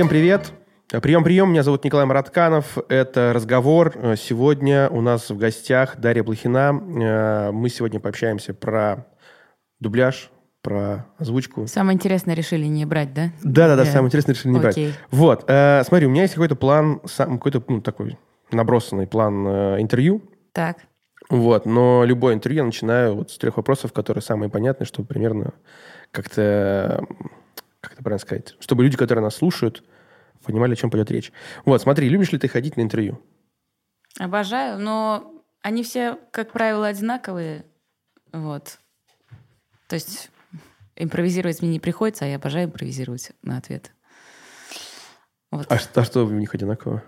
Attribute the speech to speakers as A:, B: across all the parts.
A: Всем привет. Прием-прием, меня зовут Николай Маратканов. Это разговор. Сегодня у нас в гостях Дарья Блохина. Мы сегодня пообщаемся про дубляж, про озвучку.
B: Самое интересное решили не брать, да?
A: Да-да-да, самое интересное решили не Окей. брать. Вот, э, смотри, у меня есть какой-то план, сам, какой-то ну, такой набросанный план э, интервью.
B: Так.
A: Вот, но любое интервью я начинаю вот с трех вопросов, которые самые понятные, чтобы примерно как-то, как это правильно сказать, чтобы люди, которые нас слушают, понимали, о чем пойдет речь. Вот, смотри, любишь ли ты ходить на интервью?
B: Обожаю, но они все, как правило, одинаковые. Вот. То есть импровизировать мне не приходится, а я обожаю импровизировать на ответ.
A: Вот. А, что, а что в них одинаково?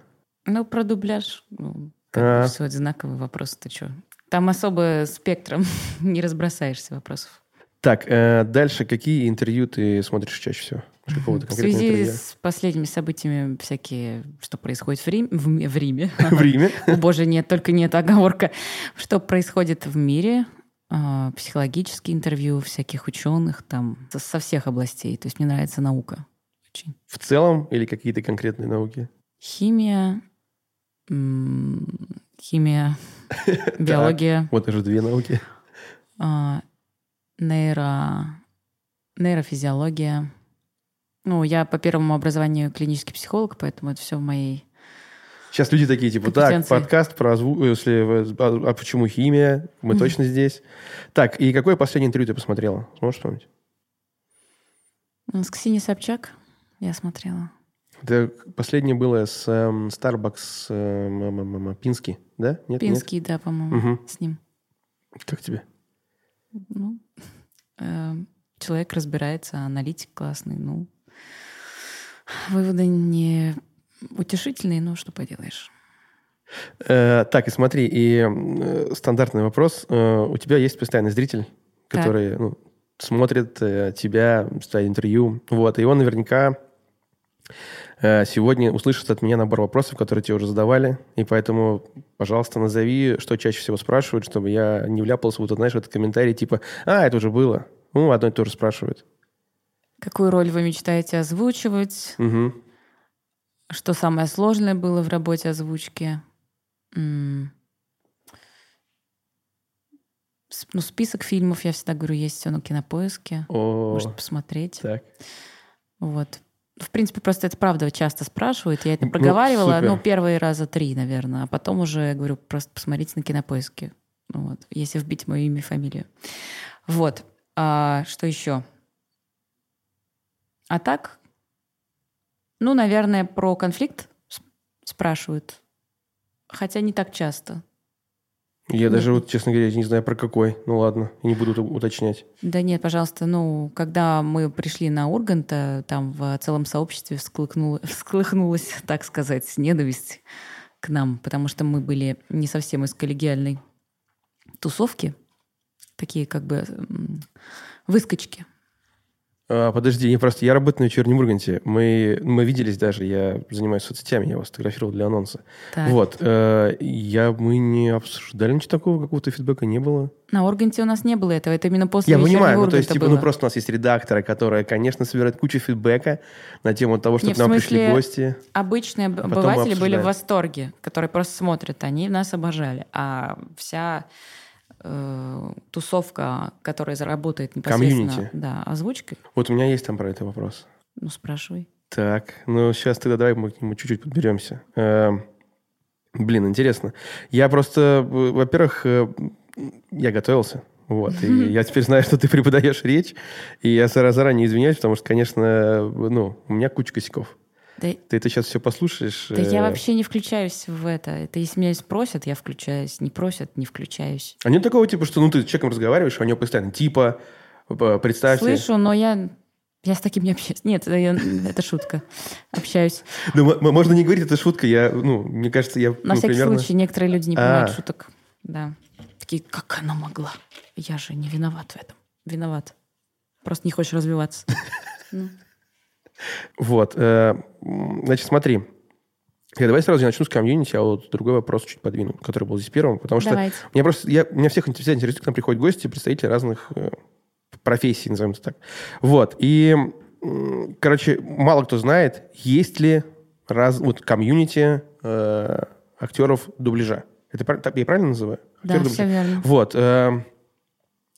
B: Ну, про дубляж. Ну, как все одинаковые вопросы. Ты что? Там особо спектром не разбросаешься вопросов.
A: Так, э, дальше какие интервью ты смотришь чаще всего?
B: В связи интервью? с последними событиями всякие, что происходит в, Рим, в, в Риме.
A: В Риме?
B: О, боже, нет, только нет, оговорка. Что происходит в мире, а, психологические интервью всяких ученых там со всех областей. То есть мне нравится наука очень.
A: В целом или какие-то конкретные науки?
B: Химия, химия, биология.
A: Вот уже две науки.
B: А, нейро, нейрофизиология. Ну, я по первому образованию клинический психолог, поэтому это все в моей
A: Сейчас люди такие, типа, так, подкаст про звук, если, а, а почему химия? Мы точно здесь. Так, и какое последнее интервью ты посмотрела? Сможешь вспомнить?
B: С Ксенией Собчак я смотрела.
A: Это последнее было с эм, Starbucks эм, Пинский, да?
B: Нет, Пинский, нет? да, по-моему, угу. с ним.
A: Как тебе?
B: Ну, э, человек разбирается, аналитик классный, ну, выводы не утешительные, но что поделаешь.
A: Э, так, и смотри, и э, стандартный вопрос. Э, у тебя есть постоянный зритель, который ну, смотрит э, тебя, твои интервью. Вот, и он наверняка э, сегодня услышит от меня набор вопросов, которые тебе уже задавали. И поэтому, пожалуйста, назови, что чаще всего спрашивают, чтобы я не вляпался вот, знаешь, в этот комментарий типа «А, это уже было». Ну, одно и то же спрашивают.
B: Какую роль вы мечтаете озвучивать?
A: Угу.
B: Что самое сложное было в работе озвучки? Ну, список фильмов, я всегда говорю, есть все на кинопоиске.
A: О,
B: Можете посмотреть.
A: Так.
B: Вот. В принципе, просто это правда часто спрашивают. Я это ну, проговаривала, ну, ну первые раза три, наверное. А потом уже я говорю, просто посмотрите на кинопоиске. Вот. Если вбить мое имя и фамилию. Вот. А, что еще? А так, ну, наверное, про конфликт спрашивают. Хотя не так часто.
A: Я нет. даже, вот, честно говоря, не знаю про какой. Ну ладно, не буду уточнять.
B: Да нет, пожалуйста. Ну, когда мы пришли на Урганта, там в целом сообществе всклыкнула, всколыхнулась, так сказать, ненависть к нам, потому что мы были не совсем из коллегиальной тусовки, такие как бы выскочки.
A: А, подожди, не просто я работаю на вечернем Урганте. Мы, мы виделись даже, я занимаюсь соцсетями, я вас фотографировал для анонса. Так. Вот. Э, я, мы не обсуждали ничего такого, какого-то фидбэка не было.
B: На Урганте у нас не было этого, это именно после
A: Я понимаю, ну, то есть, типа, ну, просто у нас есть редакторы, которые, конечно, собирают кучу фидбэка на тему того, что к нам пришли гости.
B: обычные обыватели были в восторге, которые просто смотрят, они нас обожали. А вся э, тусовка, которая заработает непосредственно Комьюнити. да, озвучкой.
A: Вот у меня есть там про это вопрос.
B: Ну, спрашивай.
A: Так, ну сейчас тогда давай мы к нему чуть-чуть подберемся. Э, блин, интересно. Я просто, во-первых, э, я готовился. Вот, и я теперь знаю, что ты преподаешь речь, и я заранее извиняюсь, потому что, конечно, ну, у меня куча косяков. Да, ты это сейчас все послушаешь?
B: Да я э, вообще не включаюсь в это. Это если меня спросят, я включаюсь. Не просят, не включаюсь.
A: А нет такого типа, что ну ты с человеком разговариваешь, а у него постоянно типа, представьте.
B: Слышу, но я я с таким не общаюсь. Нет, это, я, это шутка. Общаюсь.
A: Ну, можно не говорить, это шутка. Я, ну, мне кажется, я...
B: На ну, всякий примерно... случай, некоторые люди не понимают а. шуток. Да. Такие, как она могла? Я же не виноват в этом. Виноват. Просто не хочешь развиваться.
A: Вот. Э, значит, смотри. Я давай сразу я начну с комьюнити, а вот другой вопрос чуть подвину, который был здесь первым, потому что Давайте. меня просто, я, меня всех всегда интересует, к нам приходят гости, представители разных э, профессий, назовем это так. Вот. И короче, мало кто знает, есть ли раз, вот комьюнити э, актеров дубляжа. Это я правильно называю?
B: Да, Актер все верно.
A: Вот. Э,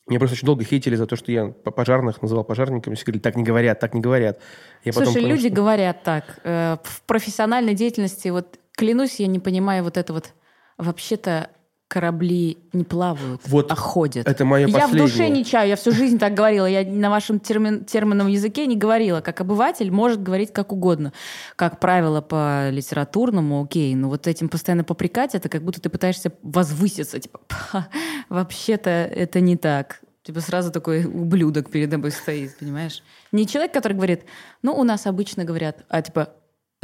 A: меня просто очень долго хейтили за то, что я пожарных называл пожарниками. Все говорили, так не говорят, так не говорят.
B: Я Слушай, понял, люди что... говорят так. Э, в профессиональной деятельности, вот клянусь, я не понимаю вот это вот... Вообще-то корабли не плавают, вот а ходят.
A: Это мое
B: Я
A: последнее.
B: в душе не чаю, я всю жизнь так говорила. Я на вашем термин, терминовом языке не говорила. Как обыватель может говорить как угодно. Как правило по литературному, окей, но вот этим постоянно попрекать, это как будто ты пытаешься возвыситься. Типа, вообще-то это не так. Типа сразу такой ублюдок перед тобой стоит, понимаешь? Не человек, который говорит, ну, у нас обычно говорят, а типа,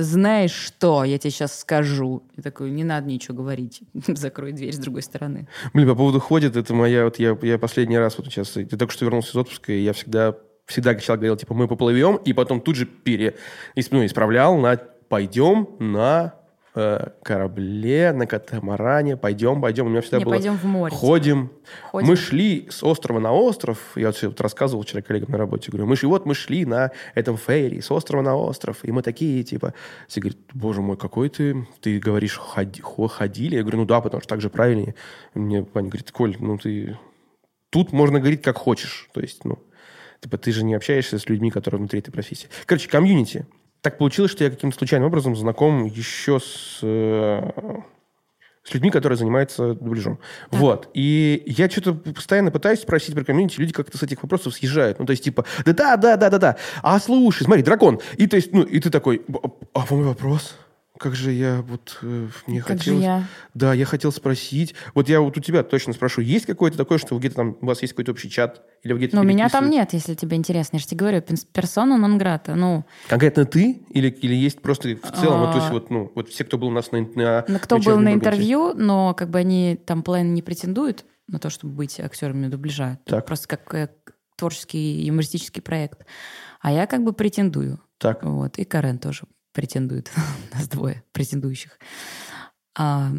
B: знаешь что, я тебе сейчас скажу. И такой, не надо ничего говорить. Закрой дверь с другой стороны.
A: Блин, по поводу ходит, это моя, вот я, я последний раз вот сейчас, я только что вернулся из отпуска, и я всегда, всегда человек говорил, типа, мы поплывем, и потом тут же пере, ну, исправлял на пойдем на э, корабле, на катамаране, пойдем, пойдем. У меня всегда
B: Не,
A: было...
B: пойдем в море.
A: Ходим. ходим. Мы шли с острова на остров. Я вот, вот рассказывал вчера коллегам на работе. Говорю, мы, и вот мы шли на этом фейре с острова на остров. И мы такие, типа... Все говорят, боже мой, какой ты... Ты говоришь, ходи, ходили? Я говорю, ну да, потому что так же правильнее. Мне Ваня говорит, Коль, ну ты... Тут можно говорить как хочешь. То есть, ну... Типа, ты же не общаешься с людьми, которые внутри этой профессии. Короче, комьюнити так получилось, что я каким-то случайным образом знаком еще с, э, с людьми, которые занимаются дубляжом. Так. Вот. И я что-то постоянно пытаюсь спросить про комьюнити, люди как-то с этих вопросов съезжают. Ну, то есть, типа, да-да-да-да-да-да. А слушай, смотри, дракон. И то есть, ну, и ты такой, а мой вопрос? Как же я вот э, мне как хотелось...
B: я?
A: Да, я хотел спросить. Вот я вот у тебя точно спрошу, есть какое-то такое, что где-то там у вас есть какой-то общий чат или где-то?
B: Ну, у меня там нет, если тебе интересно. Я же тебе говорю, персона нон грата. Ну
A: конкретно ты или или есть просто в целом, а... вот, то есть а. вот ну вот все, кто был у нас на на
B: ну, кто был на интервью, но как бы они там половина не претендуют на то, чтобы быть актерами дубляжа. Так. Просто как э, творческий юмористический проект. А я как бы претендую.
A: Так.
B: Вот. И Карен тоже претендует. Нас двое претендующих. А,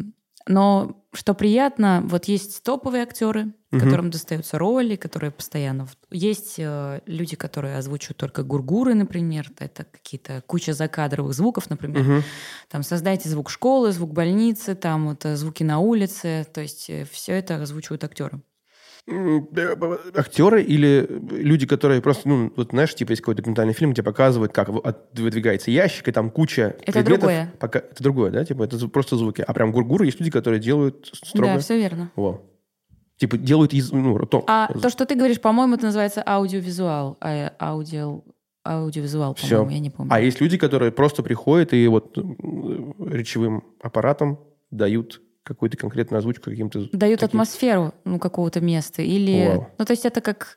B: но что приятно, вот есть топовые актеры, угу. которым достаются роли, которые постоянно... Есть э, люди, которые озвучивают только гургуры, например. Это какие-то куча закадровых звуков, например. Угу. Там создайте звук школы, звук больницы, там вот звуки на улице. То есть э, все это озвучивают актеры
A: актеры или люди, которые просто, ну, вот знаешь, типа есть какой-то документальный фильм, где показывают, как выдвигается ящик, и там куча
B: Это предметов. другое.
A: Пока... Это другое, да? Типа это просто звуки. А прям гургуры есть люди, которые делают строго...
B: Да, все верно.
A: Во. Типа делают из... Ну,
B: то. А то, что ты говоришь, по-моему, это называется аудиовизуал. А, аудио... Аудиовизуал, по-моему, я не помню.
A: А есть люди, которые просто приходят и вот речевым аппаратом дают какую-то конкретную озвучку каким-то...
B: Дают таким... атмосферу ну, какого-то места. Или... Вау. Ну, то есть это как...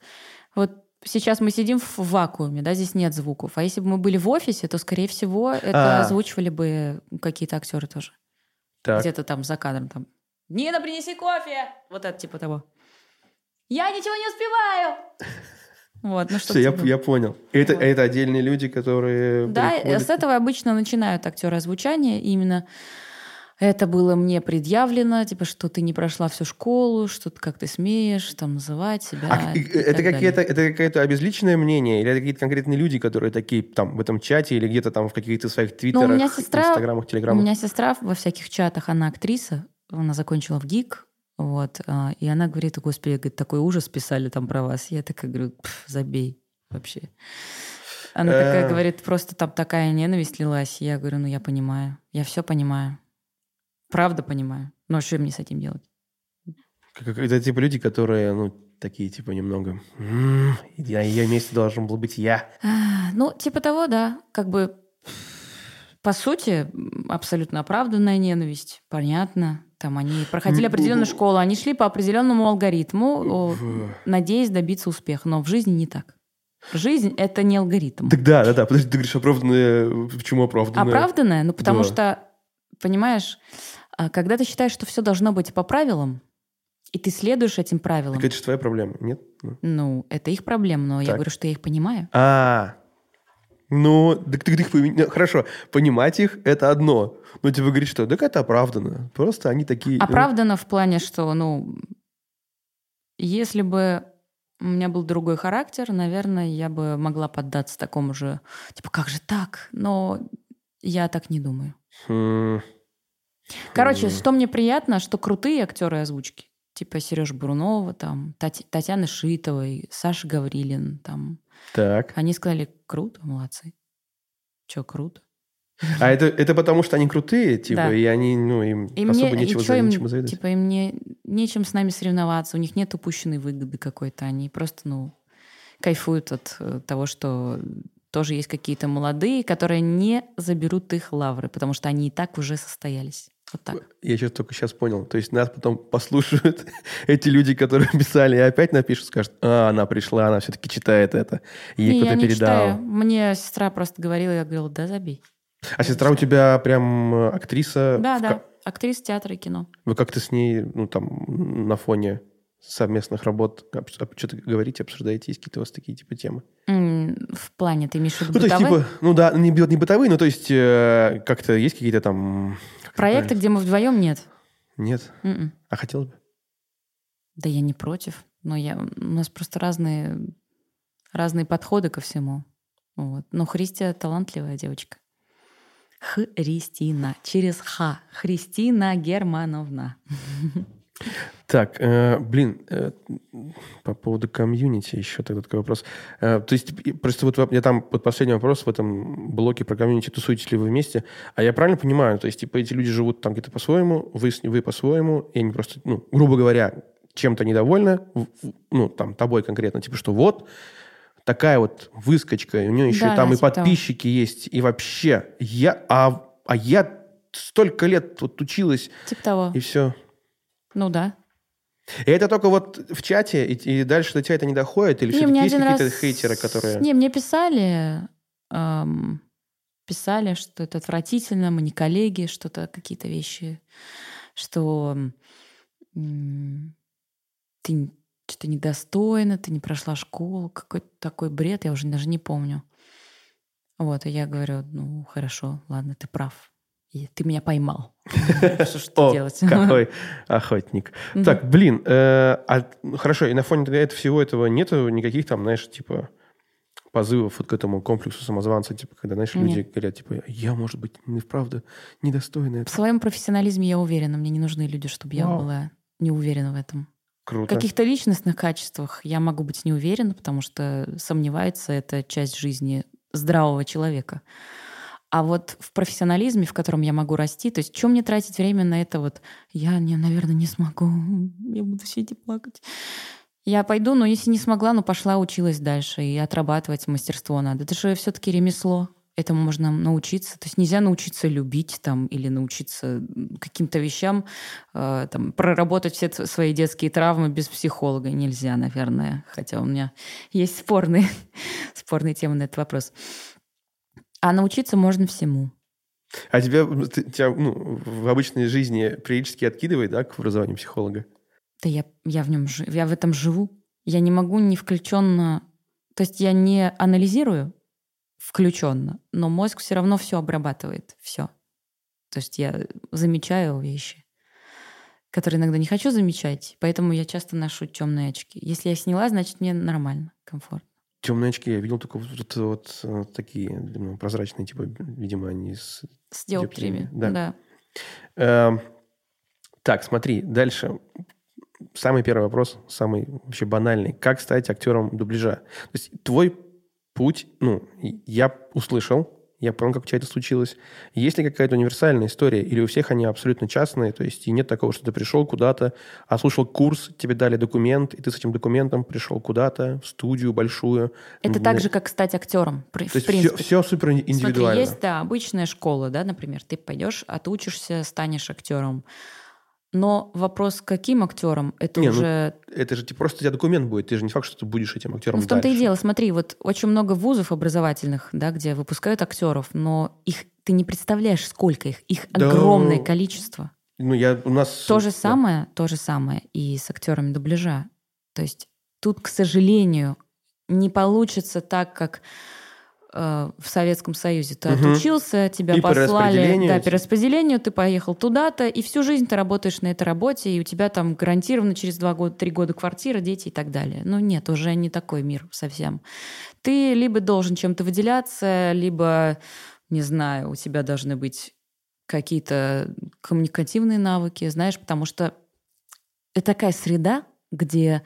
B: Вот сейчас мы сидим в вакууме, да, здесь нет звуков. А если бы мы были в офисе, то, скорее всего, это а. озвучивали бы какие-то актеры тоже. Так. Где-то там за кадром там. Нина, принеси кофе! Вот это типа того. Я ничего не успеваю! Вот, ну что
A: Все, я, я понял. Это, вот. это отдельные люди, которые...
B: Да, приходят... с этого обычно начинают актеры озвучания. Именно это было мне предъявлено, типа, что ты не прошла всю школу, что ты как ты смеешь там называть себя. А,
A: это какие-то это какое-то обезличенное мнение или это какие-то конкретные люди, которые такие там в этом чате или где-то там в каких-то своих твиттерах, ну, у меня сестра, инстаграмах, телеграмах?
B: У меня сестра во всяких чатах, она актриса, она закончила в ГИК, вот, а, и она говорит, господи, говорит, такой ужас писали там про вас. Я такая говорю, забей вообще. Она такая э. говорит, просто там такая ненависть лилась. Я говорю, ну я понимаю, я все понимаю. Правда понимаю. Но что мне с этим делать?
A: Это типа люди, которые, ну, такие, типа, немного... На ее месте должен был быть я.
B: Ну, типа того, да. Как бы, по сути, абсолютно оправданная ненависть. Понятно. Там они проходили определенную школу, они шли по определенному алгоритму, надеясь добиться успеха. Но в жизни не так. Жизнь — это не алгоритм.
A: Так да, да, да. Подожди, ты говоришь оправданная. Почему оправданная?
B: Оправданная? Ну, потому да. что, понимаешь, а когда ты считаешь, что все должно быть по правилам, и ты следуешь этим правилам.
A: Так это же твоя проблема, нет?
B: Ну, ну это их проблема, но так. я говорю, что я их понимаю.
A: А, ну, так ты их ну, хорошо, понимать их это одно. Но тебе говорить, что так это оправдано. Просто они такие.
B: Оправдано ну... в плане, что, ну, если бы у меня был другой характер, наверное, я бы могла поддаться такому же, типа, как же так? Но я так не думаю.
A: Хм.
B: Короче, что мне приятно, что крутые актеры озвучки, типа Сереж Бурунова, там, Тати- Татьяна Шитовой, Саша Гаврилин, там,
A: Так.
B: они сказали, круто, молодцы. Че, круто?
A: А это, это потому, что они крутые, типа,
B: Да.
A: и они, ну, им
B: И
A: особо
B: мне,
A: нечего,
B: и
A: за-
B: им,
A: нечему завидовать.
B: типа, им не, нечем с нами соревноваться, у них нет упущенной выгоды какой-то, они просто, ну, кайфуют от э, того, что тоже есть какие-то молодые, которые не заберут их лавры, потому что они и так уже состоялись. Вот так.
A: Я сейчас только сейчас понял. То есть нас потом послушают эти люди, которые писали, и опять напишут, скажут, а, она пришла, она все-таки читает это. Ей
B: я
A: кто-то передал.
B: читаю. Мне сестра просто говорила, я говорила, да забей.
A: А сестра у тебя прям э, актриса?
B: Да,
A: в
B: да, актриса театра и кино.
A: Вы как-то с ней, ну, там, на фоне совместных работ что-то говорите, обсуждаете, есть какие-то у вас такие типа темы?
B: В плане, ты имеешь в виду
A: Ну, то есть, типа, ну да, не, не бытовые, но то есть э, как-то есть какие-то там... как
B: Проекты, где мы вдвоем, нет.
A: Нет?
B: М-м.
A: А хотелось бы?
B: Да я не против. Но я, у нас просто разные, разные подходы ко всему. Вот. Но Христия талантливая девочка. Христина. Через Х. Христина Германовна.
A: Так, э, блин, э, по поводу комьюнити еще тогда такой вопрос. Э, то есть просто вот я там вот последний вопрос в этом блоке про комьюнити, тусуетесь ли вы вместе? А я правильно понимаю, то есть типа эти люди живут там где-то по-своему, вы, вы по-своему, и они просто, ну, грубо говоря, чем-то недовольны, ну, там, тобой конкретно, типа что вот, такая вот выскочка, и у нее еще
B: Да,
A: там и
B: типа того.
A: подписчики есть, и вообще, я, а, а я столько лет вот училась,
B: Типа того.
A: и все.
B: Ну да.
A: И это только вот в чате, и, и дальше до тебя это не доходит? Или все-таки есть какие-то
B: раз-
A: хейтеры, которые...
B: Не, мне писали, эм, писали, что это отвратительно, мы не коллеги, что-то, какие-то вещи, что м, ты что-то недостойна, ты не прошла школу, какой-то такой бред, я уже даже не помню. Вот, и я говорю, ну, хорошо, ладно, ты прав. И ты меня поймал. Что делать?
A: какой охотник. Так, блин, э, а, хорошо, и на фоне всего этого нету никаких там, знаешь, типа позывов вот к этому комплексу самозванца, типа, когда, знаешь, люди
B: Нет.
A: говорят, типа, я, может быть, не вправду недостойна
B: В своем профессионализме я уверена, мне не нужны люди, чтобы я
A: Вау.
B: была не уверена в этом. В
A: Круто.
B: каких-то личностных качествах я могу быть не уверена, потому что сомневается это часть жизни здравого человека. А вот в профессионализме, в котором я могу расти, то есть чем мне тратить время на это вот, я, не, наверное, не смогу, я буду сидеть и плакать. Я пойду, но если не смогла, ну пошла, училась дальше, и отрабатывать мастерство надо. Это же все-таки ремесло, этому можно научиться. То есть нельзя научиться любить там или научиться каким-то вещам, э, там, проработать все свои детские травмы без психолога. Нельзя, наверное. Хотя у меня есть спорные, спорные темы на этот вопрос. А научиться можно всему.
A: А тебя, ты- тебя ну, в обычной жизни периодически откидывает, да, к образованию психолога?
B: Да я, я в нем я в этом живу. Я не могу не включенно. То есть я не анализирую включенно, но мозг все равно все обрабатывает. Все. То есть я замечаю вещи, которые иногда не хочу замечать, поэтому я часто ношу темные очки. Если я сняла, значит мне нормально, комфортно.
A: Темные очки я видел только вот, вот, вот, э, такие ну, прозрачные, типа, видимо, они с
B: С диоптриями.
A: Да.
B: Да.
A: Эм, Так, смотри, дальше. Самый первый вопрос, самый вообще банальный. Как стать актером дубляжа? То есть твой путь, ну, я услышал, я понял, как у тебя это случилось. Есть ли какая-то универсальная история? Или у всех они абсолютно частные? То есть и нет такого, что ты пришел куда-то, ослушал курс, тебе дали документ, и ты с этим документом пришел куда-то, в студию большую.
B: Это так же, как стать актером. при-
A: То
B: В
A: есть
B: принципе.
A: все, все супер индивидуально.
B: Смотри, есть, да, обычная школа, да, например, ты пойдешь, отучишься, станешь актером. Но вопрос, каким актером, это
A: Не, ну,
B: уже...
A: Это же типа, просто у тебя документ будет. Ты же не факт, что ты будешь этим актером
B: Ну, в том-то и дело. Смотри, вот очень много вузов образовательных, да, где выпускают актеров, но их ты не представляешь, сколько их. Их
A: Да.
B: огромное количество.
A: Ну, я, у нас...
B: То же
A: да.
B: самое, то же самое и с актерами дубляжа. То есть тут, к сожалению, не получится так, как в Советском Союзе. Ты
A: Мгм.
B: отучился, тебя
A: И по
B: послали да,
A: эти-
B: по распределению, ты поехал туда-то, и всю жизнь ты работаешь на этой работе, и у тебя там гарантированно через два года, три года квартира, дети и так далее. Ну нет, уже не такой мир совсем. Ты либо должен чем-то выделяться, либо, не знаю, у тебя должны быть какие-то коммуникативные навыки, знаешь, потому что это такая среда, где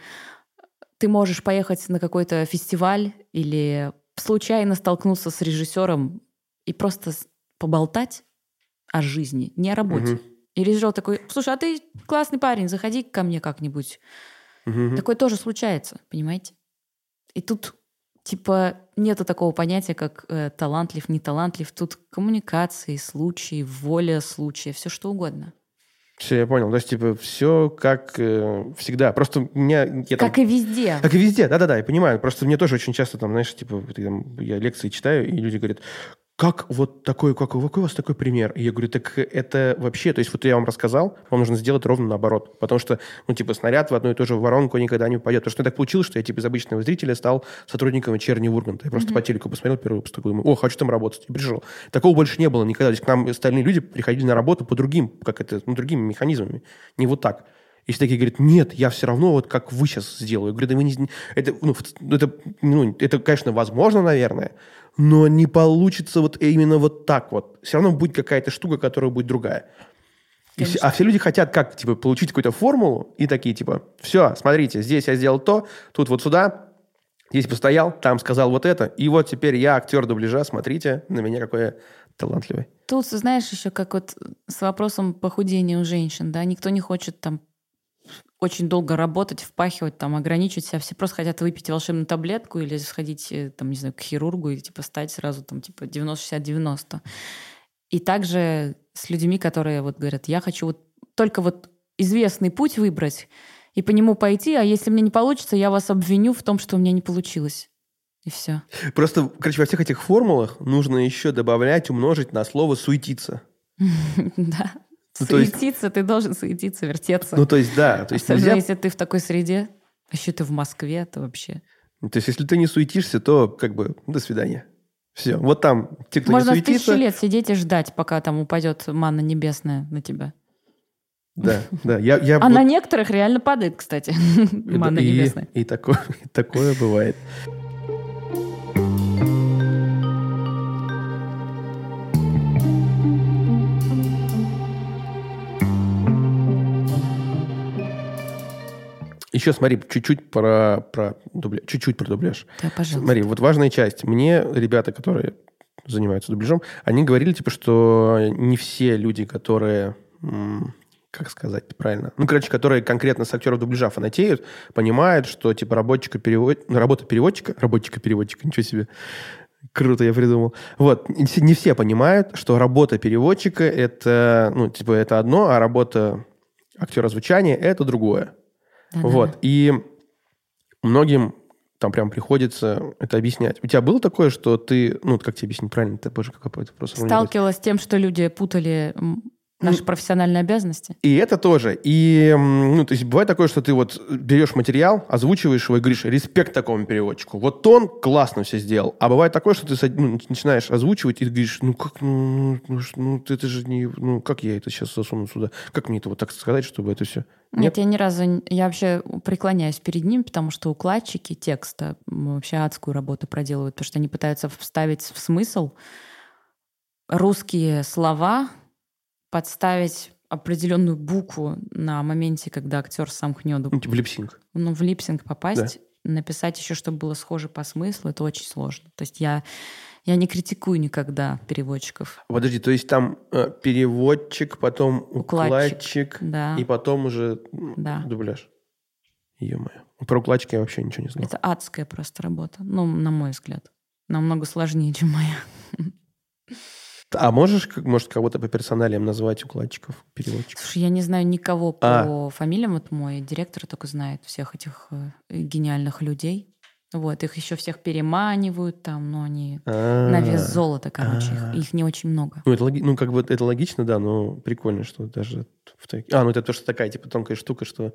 B: ты можешь поехать на какой-то фестиваль или случайно столкнуться с режиссером и просто поболтать о жизни, не о работе.
A: Мгм.
B: И режиссер такой, слушай, а ты классный парень, заходи ко мне как-нибудь.
A: Мгм.
B: Такое тоже случается, понимаете? И тут, типа, нету такого понятия, как э, талантлив, не талантлив. Тут коммуникации, случаи, воля случая, все что угодно.
A: Все, я понял. То есть, типа, все как э, всегда. Просто у меня... Я там-
B: Как и везде.
A: Как и везде, да-да-да, я понимаю. Просто мне тоже очень часто там, знаешь, типа, там, я лекции читаю, и люди говорят, как вот такой, как, какой у вас такой пример? И я говорю, так это вообще, то есть вот я вам рассказал, вам нужно сделать ровно наоборот. Потому что, ну, типа, снаряд в одну и ту же воронку никогда не попадет. Потому что так получилось, что я, типа, из обычного зрителя стал сотрудником вечернего Урганта. Я просто по телеку посмотрел первый выпуск, такой, думаю, о, хочу там работать. И пришел. Такого больше не было никогда. То есть к нам остальные люди приходили на работу по другим, как это, ну, другими механизмами. Не вот так. И все такие говорят, нет, я все равно вот как вы сейчас сделаю. Я говорю, да вы не... Это, ну, это, ну, это, конечно, возможно, наверное, но не получится вот именно вот так вот. Все равно будет какая-то штука, которая будет другая. И все- а все люди хотят как, типа, получить какую-то формулу и такие, типа, все, смотрите, здесь я сделал то, тут вот сюда, здесь постоял, там сказал вот это, и вот теперь я актер дубляжа, смотрите на меня, какой я талантливый.
B: Тут, знаешь, еще как вот с вопросом похудения у женщин, да, никто не хочет там очень долго работать, впахивать, там, ограничивать себя. Все просто хотят выпить волшебную таблетку или сходить, э, там, не знаю, к хирургу и, типа, стать сразу, там, типа, 90-60-90. И также с людьми, которые вот говорят, я хочу вот только вот известный путь выбрать и по нему пойти, а если мне не получится, я вас обвиню в том, что у меня не получилось. И все.
A: Просто, короче, во всех этих формулах нужно еще добавлять, умножить на слово «суетиться».
B: Да.
A: Ну, есть-
B: Суетиться, ты должен суетиться, вертеться.
A: Ну, то есть, да, то есть
B: Особенно
A: нельзя
B: если ты в такой среде, а еще ты в Москве, то вообще.
A: То есть, если ты не суетишься, то как бы до свидания. Все. Вот там те, кто
B: Можно
A: не суетится.
B: лет сидеть и ждать, пока там упадет манна небесная на тебя.
A: Да, да. Я, я
B: А
A: вот-
B: на некоторых реально падает, кстати, манна
A: и,
B: небесная.
A: И такое, и такое бывает. Еще смотри, чуть-чуть про, про дубля- чуть-чуть про дубляж.
B: Да, пожалуйста.
A: Смотри, вот важная часть. Мне ребята, которые занимаются дубляжом, они говорили, типа, что не все люди, которые, как сказать правильно, ну, короче, которые конкретно с актеров дубляжа фанатеют, понимают, что, типа, работчика перевод... ну, работа переводчика, работчика-переводчика, ничего себе, Круто, я придумал. Вот, не все, не все понимают, что работа переводчика это, ну, типа, это одно, а работа актера звучания это другое.
B: Да-да-да.
A: Вот. И многим там прям приходится это объяснять. У тебя было такое, что ты, ну, как тебе объяснить правильно? Это, боже, какой вопрос.
B: Сталкивалась с тем, что люди путали наши профессиональные обязанности.
A: И это тоже. И, ну, то есть бывает такое, что ты вот берешь материал, озвучиваешь его и говоришь, респект такому переводчику. Вот он классно все сделал. А бывает такое, что ты ну, начинаешь озвучивать и говоришь, ну, как, ну, ну, ну, это же не, ну, как я это сейчас засуну сюда? Как мне это вот так сказать, чтобы это все...
B: Нет, я ни разу... Я вообще преклоняюсь перед ним, потому что укладчики текста вообще адскую работу проделывают, потому что они пытаются вставить в смысл русские слова, подставить определенную букву на моменте, когда актер сам хнет,
A: Ну, типа в липсинг.
B: ну, в липсинг попасть, написать еще, чтобы было схоже по смыслу, это очень сложно. То есть я, я не критикую никогда переводчиков.
A: Подожди, то есть там э, переводчик, потом
B: Укладчик,
A: укладчик,
B: Да,
A: и потом уже
B: да.
A: дубляж. Ё-моё. Про укладчика я вообще ничего не знал.
B: Это адская просто работа. Ну, на мой взгляд. Намного сложнее, чем моя.
A: А можешь, может, кого-то по персоналиям назвать укладчиков, переводчиков?
B: Слушай, я не знаю никого по
A: А.
B: фамилиям. Вот мой директор только знает всех этих э, гениальных людей. Вот, их еще всех переманивают там, но они на вес золота, короче,
A: а.
B: их, их не очень много.
A: Ну, это, логи- ну, как бы это логично, да, но прикольно, что даже в таки- А, ну это то, что такая, типа, тонкая штука, что...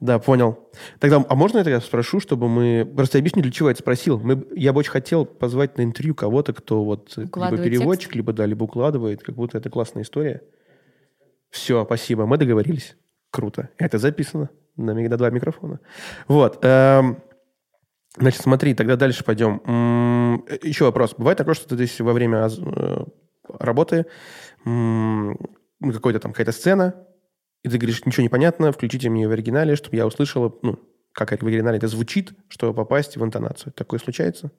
A: Да, понял. Тогда, а можно я тогда спрошу, чтобы мы... Просто объясню, для чего я это спросил. Мы... Я бы очень хотел позвать на интервью кого-то, кто вот либо переводчик,
B: текст?
A: либо, да, либо укладывает, как будто это классная история. Все, спасибо, мы договорились. Круто. Это записано на, на два микрофона. Вот. эм, Значит, смотри, тогда дальше пойдем. Э, Еще вопрос. Бывает такое, что ты здесь во время э, работы ну, какой-то там какая-то сцена, и ты говоришь, ничего не понятно, включите мне в оригинале, чтобы я услышала, ну, как в оригинале это звучит, чтобы попасть в интонацию. Такое случается?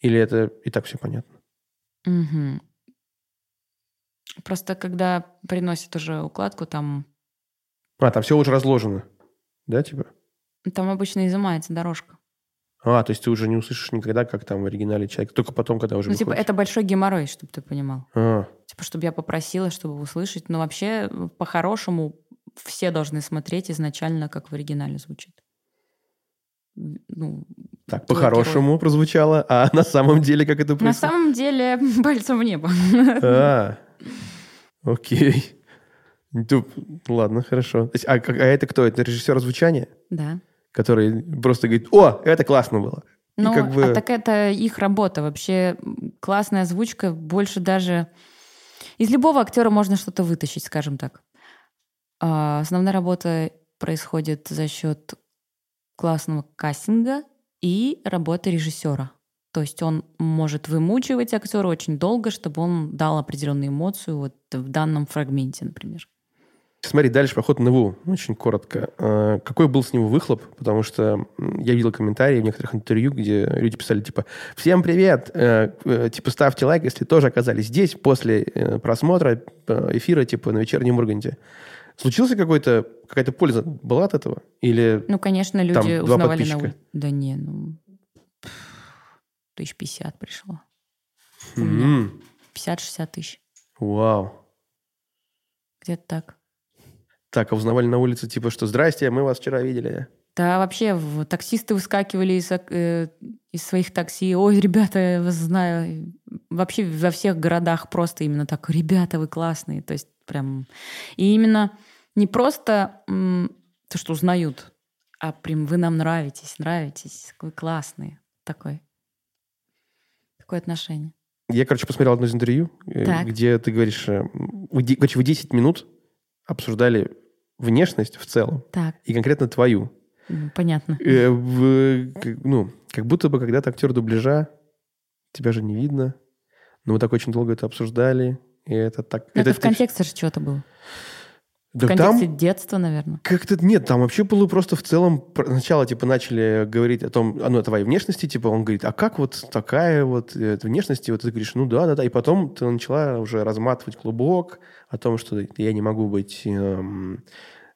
A: Или это и так все понятно?
B: Мгм. Просто когда приносят уже укладку, там,
A: А, там все уже разложено, да, типа?
B: там обычно изымается дорожка.
A: А, то есть ты уже не услышишь никогда, как там в оригинале человек, только потом, когда уже
B: Ну, типа,
A: выходит.
B: это большой геморрой, чтобы ты понимал.
A: А,
B: Типа, чтобы я попросила, чтобы услышать. Но вообще, по-хорошему, все должны смотреть изначально, как в оригинале звучит. Ну,
A: так, по-хорошему прозвучало, а на самом деле как это
B: на
A: происходит?
B: самом деле, пальцем в небо.
A: А, окей. Ладно, хорошо. А, а это кто? Это режиссер звучания,
B: Да.
A: Который просто говорит, о, это классно было. И
B: Ну,
A: как бы-
B: а так это их работа. Вообще классная озвучка больше даже... Из любого актера можно что-то вытащить, скажем так. А основная работа происходит за счет классного кастинга и работы режиссера. То есть он может вымучивать актера очень долго, чтобы он дал определенную эмоцию вот в данном фрагменте, например.
A: Смотри, дальше поход на ВУ. Очень коротко. А, Какой был с него выхлоп? Потому что я видел комментарии в некоторых интервью, где люди писали, типа, «Всем привет! э, э, Типа, ставьте лайк, если тоже оказались здесь после э, просмотра эфира, типа, на вечернем Урганте». Случился какой-то, какая-то польза была от этого? Или
B: Ну, конечно, люди
A: Там два
B: узнавали на
A: подписчика.
B: улице. Да не, ну... Тысяч пятьдесят пришло.
A: М,
B: 50-60 тысяч.
A: Вау.
B: Где-то так.
A: Так, а узнавали на улице, типа, что «Здрасте, мы вас вчера видели».
B: Да, вообще, таксисты выскакивали из, э, из своих такси. Ой, ребята, я вас знаю. Вообще во всех городах просто именно так. Ребята, вы классные. То есть прям... И именно не просто м, то, что узнают, а прям вы нам нравитесь, нравитесь. Вы классные. Такой. Такое отношение.
A: Я, короче, посмотрел одно из интервью, э,
B: Так.
A: где ты говоришь, э, вы, короче, вы 10 минут обсуждали внешность в целом,
B: Так,
A: и конкретно твою.
B: понятно.
A: Э, в- ну, как будто бы когда ты актер дубляжа, тебя же не видно, но вы так очень долго это обсуждали, и это так...
B: Ну, Это, в
A: ты-
B: контексте же чего-то было.
A: Да
B: в контексте
A: там
B: детства, наверное.
A: как-то... Нет, там вообще было просто в целом... Сначала, типа, начали говорить о том, ну, о твоей внешности, типа, он говорит, а как вот такая вот э, внешность? И вот ты говоришь, ну да, да, да. И потом ты начала уже разматывать клубок о том, что я не могу быть эм,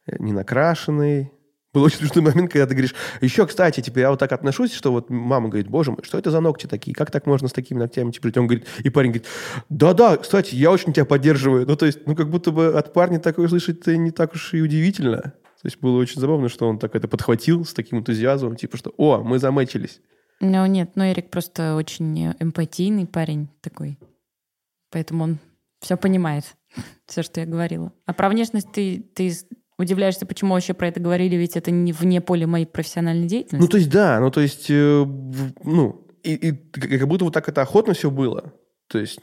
A: э, не накрашенной. Был очень смешной момент, когда ты говоришь, еще, кстати, типа, я вот так отношусь, что вот мама говорит, боже мой, что это за ногти такие? Как так можно с такими ногтями? Типа, он говорит, и парень говорит, да-да, кстати, я очень тебя поддерживаю. Ну, то есть, ну, как будто бы от парня такое слышать не так уж и удивительно. То есть, было очень забавно, что он так это подхватил с таким энтузиазмом, типа, что, о, мы замечились.
B: Ну, нет, ну, Эрик просто очень эмпатийный парень такой. Поэтому он все понимает, все, что я говорила. А про внешность ты, ты удивляешься, почему вообще про это говорили, ведь это не вне поля моей профессиональной деятельности.
A: Ну, то есть, да, ну, то есть, э, ну, и, и как будто вот так это охотно все было. То есть,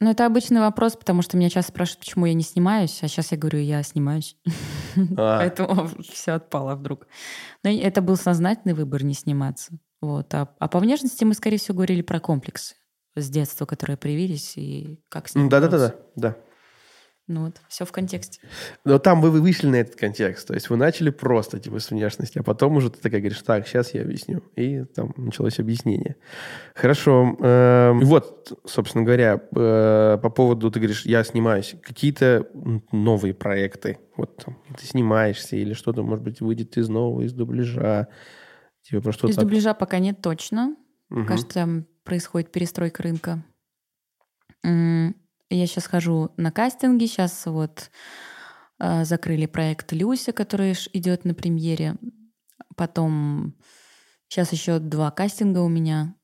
B: Ну, это обычный вопрос, потому что меня часто спрашивают, почему я не снимаюсь, а сейчас я говорю, я снимаюсь.
A: а,
B: Поэтому все отпало вдруг. Но это был сознательный выбор не сниматься. Вот. А, а по внешности мы, скорее всего, говорили про комплексы с детства, которые проявились, и как с ними
A: м, да-да-да, да.
B: Ну вот, все в контексте.
A: Но там вы, вы вышли на этот контекст. То есть вы начали просто, типа, с внешности, а потом уже ты такая говоришь, так, сейчас я объясню. И там началось объяснение. Хорошо. эм, вот, собственно говоря, э, по поводу, ты говоришь, я снимаюсь. Какие-то новые проекты. Вот там, ты снимаешься или что-то, может быть, выйдет из нового, из дубляжа. Типа про что-то...
B: Из дубляжа пока нет точно.
A: Мгм.
B: Кажется, там происходит перестройка рынка. Я сейчас хожу на кастинги. Сейчас вот э, закрыли проект Люся, который идет на премьере. Потом Сейчас еще два кастинга у меня.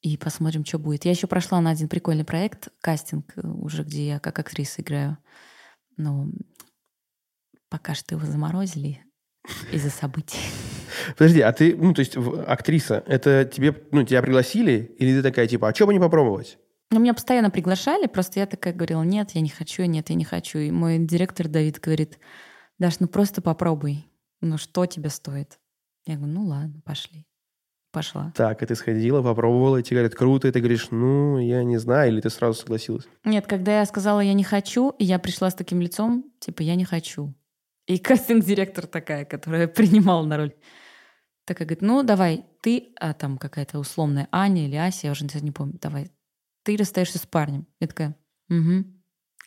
B: И посмотрим, что будет. Я еще прошла на один прикольный проект, кастинг, э, уже где я как актриса играю. Но пока что его заморозили из-за событий.
A: Подожди, а ты, ну, то есть актриса, это тебе, ну, тебя пригласили? Или ты такая, типа, а что бы не попробовать?
B: Ну, меня постоянно приглашали, просто я такая говорила, нет, я не хочу, нет, я не хочу. И мой директор Давид говорит, Даш, ну просто попробуй. Ну, что тебе стоит? Я говорю, ну ладно, пошли. Пошла.
A: Так, и ты сходила, попробовала, и тебе говорят, круто, и ты говоришь, ну, я не знаю, или ты сразу согласилась?
B: Нет, когда я сказала, я не хочу, и я пришла с таким лицом, типа, я не хочу. И кастинг-директор такая, которая принимала на роль. Такая говорит, ну, давай, ты, а там какая-то условная Аня или Ася, я уже не помню, давай, ты расстаешься с парнем. Я такая, угу.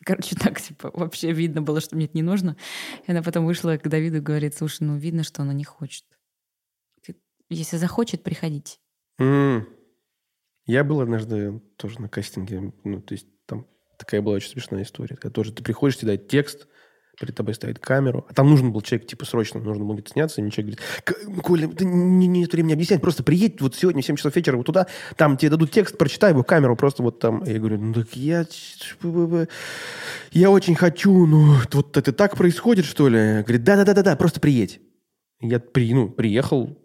B: Короче, так, типа, вообще видно было, что мне это не нужно. И она потом вышла к Давиду и говорит, слушай, ну, видно, что она не хочет. Если захочет, приходить.
A: Mm. Я был однажды тоже на кастинге. Ну, то есть там такая была очень смешная история. Когда тоже ты приходишь, тебе дают текст, перед тобой ставит камеру. А там нужен был человек, типа, срочно нужно где-то сняться, и человек говорит, Коля, ты не, нет времени объяснять, просто приедь вот сегодня в 7 часов вечера вот туда, там тебе дадут текст, прочитай его, камеру просто вот там. Я говорю, ну так я... Я очень хочу, ну вот это так происходит, что ли? Говорит, да-да-да-да, просто приедь. Я при, ну, приехал,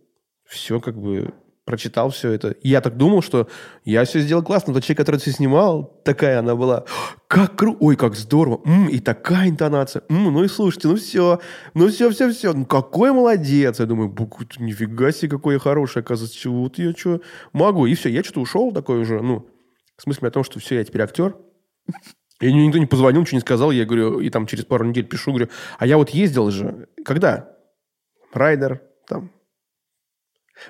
A: все как бы прочитал все это. я так думал, что я все сделал классно. Тот человек, который все снимал, такая она была. Как круто. Ой, как здорово. М, и такая интонация. М, ну и слушайте, ну все. Ну все, все, все. Ну какой молодец. Я думаю, нифига себе, какой я хороший, оказывается. Вот я что могу. И все, я что-то ушел такой уже. Ну, в смысле о том, что все, я теперь актер. И мне никто не позвонил, ничего не сказал. Я говорю, и там через пару недель пишу, говорю, а я вот ездил же. Когда? Райдер, там,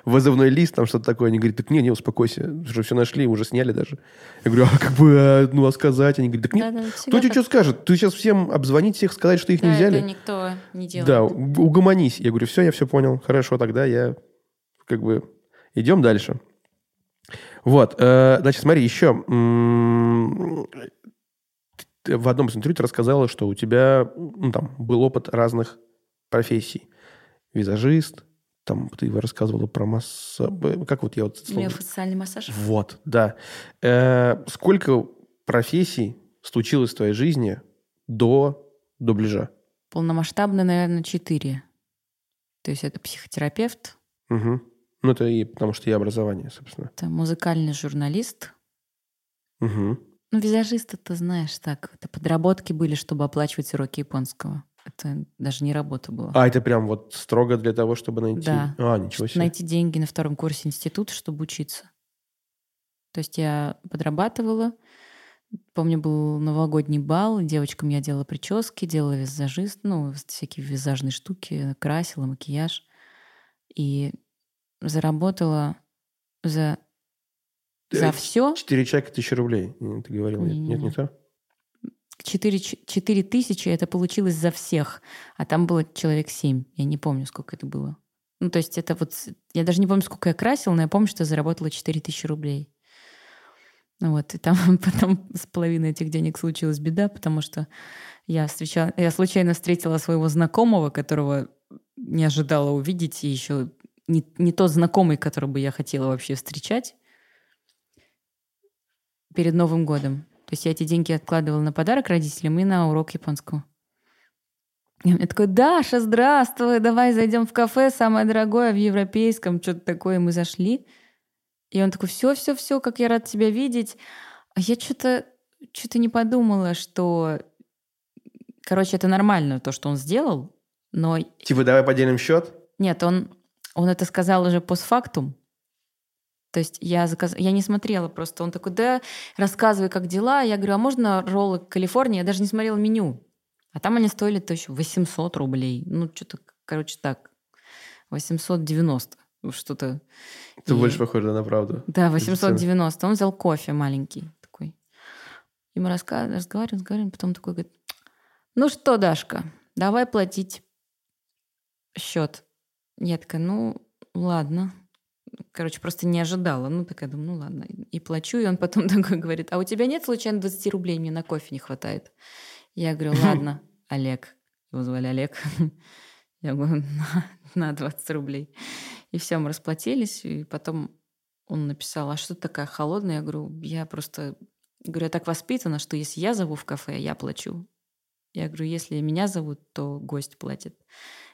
A: вызывной лист, там что-то такое. Они говорят, так не, не, успокойся, уже все нашли, уже сняли даже. Я говорю, а как бы, а, ну, а сказать? Они говорят, так нет, да, да, кто тебе так... что скажет? Ты сейчас всем обзвонить всех, сказать, что их
B: да,
A: не взяли?
B: это никто не делает.
A: Да, угомонись. Я говорю, все, я все понял, хорошо, тогда я как бы идем дальше. Вот, э, значит, смотри, еще в одном из интервью ты рассказала, что у тебя ну, там был опыт разных профессий. Визажист, там ты рассказывала про массаж. Как вот я вот...
B: Миофасциальный массаж.
A: Вот, да. Э, сколько профессий случилось в твоей жизни до дубляжа?
B: Полномасштабно, наверное, четыре. То есть это психотерапевт.
A: Угу. Ну, это и потому что я образование, собственно.
B: Это музыкальный журналист.
A: Угу.
B: Ну, визажист, это знаешь, так, это подработки были, чтобы оплачивать уроки японского. Это даже не работа была.
A: А, это прям вот строго для того, чтобы найти...
B: Да.
A: А, ничего себе.
B: Найти деньги на втором курсе института, чтобы учиться. То есть я подрабатывала. Помню, был новогодний бал, девочкам я делала прически, делала визажист, ну, всякие визажные штуки, красила, макияж. И заработала за, за все.
A: Четыре человека тысячи рублей, ты говорила. Не, Нет, не то?
B: 4, 4 тысячи это получилось за всех, а там было человек 7. Я не помню, сколько это было. Ну, то есть это вот... Я даже не помню, сколько я красила, но я помню, что я заработала 4 тысячи рублей. Вот, и там потом с половиной этих денег случилась беда, потому что я, встречала, я случайно встретила своего знакомого, которого не ожидала увидеть, и еще не, не тот знакомый, который бы я хотела вообще встречать перед Новым годом. То есть я эти деньги откладывала на подарок родителям и на урок японского. И он мне такой, Даша, здравствуй, давай зайдем в кафе, самое дорогое в европейском, что-то такое. Мы зашли. И он такой, все, все, все, как я рад тебя видеть. А я что-то что-то не подумала, что... Короче, это нормально, то, что он сделал, но...
A: Типа, давай поделим счет?
B: Нет, он, он это сказал уже постфактум. То есть я, заказ... я не смотрела просто. Он такой, да, рассказывай, как дела. Я говорю, а можно роллы Калифорния? Я даже не смотрела меню. А там они стоили точно 800 рублей. Ну, что-то, короче, так. 890 что-то.
A: Это и... больше похоже на правду.
B: Да, 890. Он взял кофе маленький такой. И мы рассказываем, разговариваем, разговариваем. Потом такой говорит, ну что, Дашка, давай платить счет. Я такая, ну, ладно короче, просто не ожидала. Ну, такая, думаю, ну ладно, и плачу. И он потом такой говорит, а у тебя нет случайно 20 рублей, мне на кофе не хватает. Я говорю, ладно, Олег. Его звали Олег. Я говорю, на, на 20 рублей. И все, мы расплатились, и потом он написал, а что ты такая холодная? Я говорю, я просто... Говорю, я так воспитана, что если я зову в кафе, я плачу. Я говорю, если меня зовут, то гость платит.